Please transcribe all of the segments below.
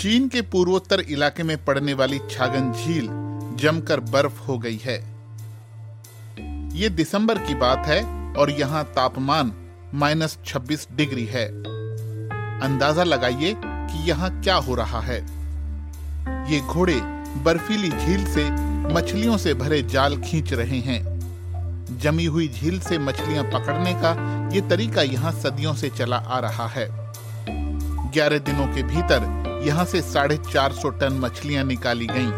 चीन के पूर्वोत्तर इलाके में पड़ने वाली छागन झील जमकर बर्फ़ हो गई है। ये दिसंबर की बात है और यहाँ तापमान माइनस छब्बीस डिग्री है। अंदाज़ा लगाइए कि यहाँ क्या हो रहा है। ये घोड़े बर्फीली झील से मछलियों से भरे जाल खींच रहे हैं। जमी हुई झील से मछलियाँ पकड़ने का ये तरीका यहाँ सदियों से चला आ रहा है। ग्यारह दिनों के भीतर यहाँ से साढ़े चार सौ टन मछलियाँ निकाली गईं।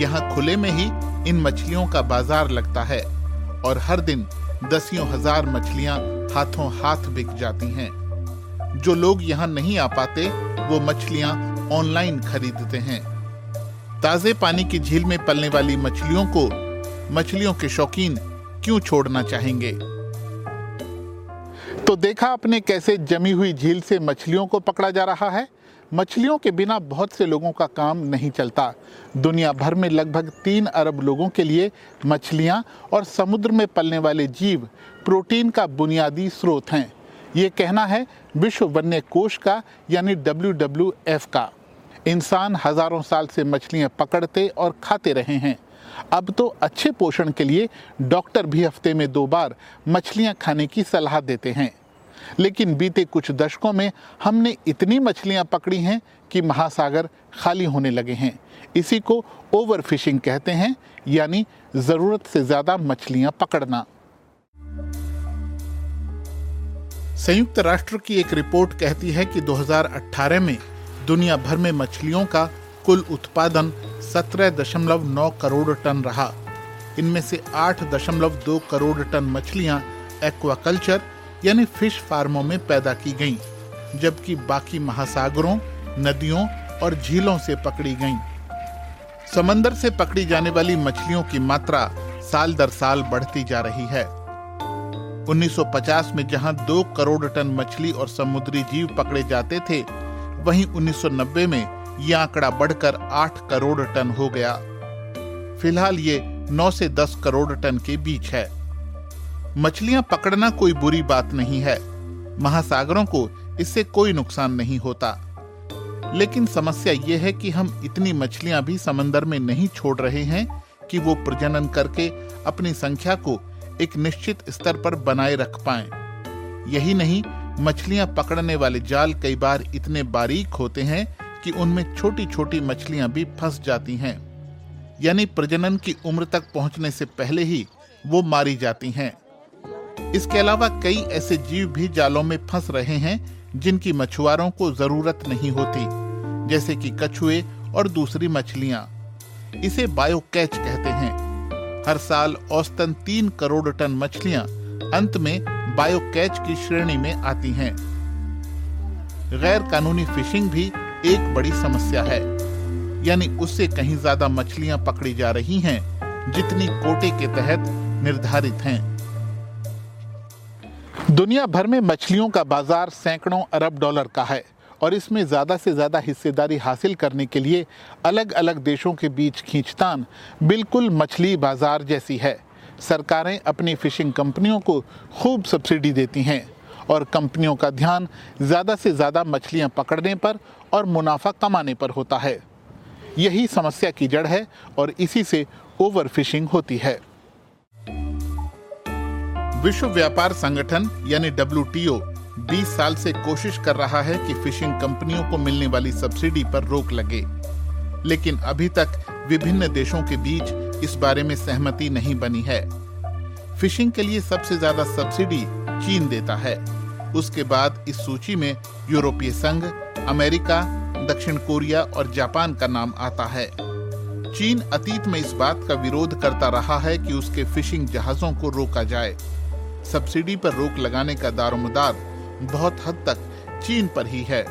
यहाँ खुले में ही इन मछलियों का बाज़ार लगता है और हर दिन दसियों हज़ार मछलियाँ हाथों हाथ बिक जाती हैं। जो लोग यहाँ नहीं आ पाते, वो मछलियाँ ऑनलाइन खरीदते हैं। ताजे पानी की झील में पलने वाली मछलियों को, मछलियों के शौकीन क्यों छोड़ना चाहेंगे? तो देखा आपने कैसे जमी हुई झील से मछलियों को पकड़ा जा रहा है? मछलियों के बिना बहुत से लोगों का काम नहीं चलता। दुनिया भर में लगभग तीन अरब लोगों के लिए मछलियाँ और समुद्र में पलने वाले जीव प्रोटीन का बुनियादी स्रोत हैं। ये कहना है विश्व वन्य कोष का, यानी डब्ल्यूडब्ल्यूएफ का। इंसान हज़ारों साल से मछलियाँ पकड़ते और खाते रहे हैं। अब तो अच्छे पोषण के लिए डॉक्टर भी हफ़्ते में दो बार मछलियाँ खाने की सलाह देते हैं। लेकिन बीते कुछ दशकों में हमने इतनी मछलियाँ पकड़ी हैं कि महासागर खाली होने लगे हैं। इसी को ओवर फिशिंग कहते हैं, यानी ज़रूरत से ज़्यादा मछलियाँ पकड़ना। संयुक्त राष्ट्र की एक रिपोर्ट कहती है कि 2018 में दुनिया भर में मछलियों का कुल उत्पादन 17.9 करोड़ टन रहा इनमें से 8.2 करोड़ टन मछलियाँ एक्वाकल्चर यानी फ़िश फार्मों में पैदा की गईं, जबकि बाकी महासागरों नदियों और झीलों से पकड़ी गईं। समंदर से पकड़ी जाने वाली मछलियों की मात्रा साल दर साल बढ़ती जा रही है 1950 में जहाँ दो करोड़ टन मछली और समुद्री जीव पकड़े जाते थे वहीं 1990 में यह आंकड़ा बढ़कर 8 करोड़ टन हो गया। फ़िलहाल ये 9 से 10 करोड़ टन के बीच है। मछलियाँ पकड़ना कोई बुरी बात नहीं है। महासागरों को इससे कोई नुकसान नहीं होता। लेकिन समस्या ये है कि हम इतनी मछलियाँ भी समंदर में नहीं छोड़ रहे हैं कि वो प्रजनन करके अपनी संख्या को एक निश्चित स्तर पर बनाए रख पाए। यही नहीं, मछलियाँ पकड़ने वाले जाल कई बार इतने बारीक होते हैं कि उनमें छोटी छोटी मछलियाँ भी फंस जाती हैं। यानी प्रजनन की उम्र तक पहुँचने से पहले ही वो मारी जाती हैं। इसके अलावा कई ऐसे जीव भी जालों में फंस रहे हैं, जिनकी मछुआरों को ज़रूरत नहीं होती, जैसे कि कछुए और दूसरी मछलियाँ। इसे बायो कैच कहते हैं। हर साल औसतन तीन करोड़ टन मछलियाँ अंत में बायो कैच की श्रेणी में आती हैं। गैर कानूनी फिशिंग भी एक बड़ी समस्या है। यानी उससे कहीं ज़्यादा मछलियाँ पकड़ी जा रही हैं, जितनी कोटे के तहत निर्धारित हैं। दुनिया भर में मछलियों का बाज़ार सैकड़ों अरब डॉलर का है और इसमें ज़्यादा से ज़्यादा हिस्सेदारी हासिल करने के लिए अलग अलग देशों के बीच खींचतान बिल्कुल मछली बाज़ार जैसी है। सरकारें अपनी फिशिंग कंपनियों को खूब सब्सिडी देती हैं। और कंपनियों का ध्यान ज़्यादा से ज़्यादा मछलियाँ पकड़ने पर और मुनाफा कमाने पर होता है। यही समस्या की जड़ है और इसी से ओवर फिशिंग होती है। विश्व व्यापार संगठन यानी डब्ल्यू 20 साल से कोशिश कर रहा है कि फिशिंग कंपनियों को मिलने वाली सब्सिडी पर रोक लगे। लेकिन अभी तक विभिन्न देशों के बीच इस बारे में सहमति नहीं बनी है। फिशिंग के लिए सबसे ज़्यादा सब्सिडी चीन देता है। उसके बाद इस सूची में यूरोपीय संघ, अमेरिका, दक्षिण कोरिया और जापान का नाम आता है। चीन अतीत में इस बात का विरोध करता रहा है कि उसके फिशिंग जहाजों को रोका जाए। सब्सिडी पर रोक लगाने का दारोमदार बहुत हद तक चीन पर ही है।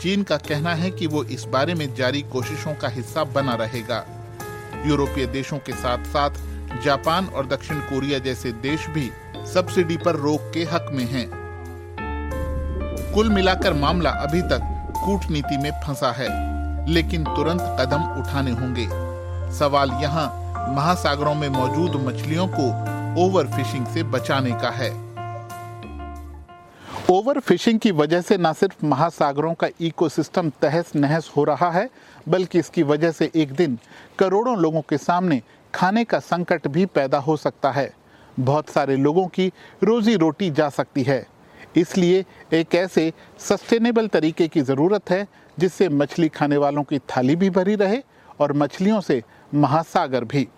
चीन का कहना है कि वो इस बारे में जारी कोशिशों का हिस्सा बना रहेगा। यूरोपीय देशों के साथ साथ जापान और दक्षिण कोरिया जैसे देश भी सब्सिडी पर रोक के हक में हैं। कुल मिलाकर मामला अभी तक कूटनीति में फंसा है, लेकिन तुरंत कदम उठाने होंगे। सवाल यहाँ महासागरों में मौजूद मछलियों को ओवर फिशिंग से बचाने का है। ओवर फिशिंग की वजह से न सिर्फ़ महासागरों का इकोसिस्टम तहस नहस हो रहा है, बल्कि इसकी वजह से एक दिन करोड़ों लोगों के सामने खाने का संकट भी पैदा हो सकता है। बहुत सारे लोगों की रोजी रोटी जा सकती है। इसलिए एक ऐसे सस्टेनेबल तरीके की ज़रूरत है, जिससे मछली खाने वालों की थाली भी भरी रहे और मछलियों से महासागर भी।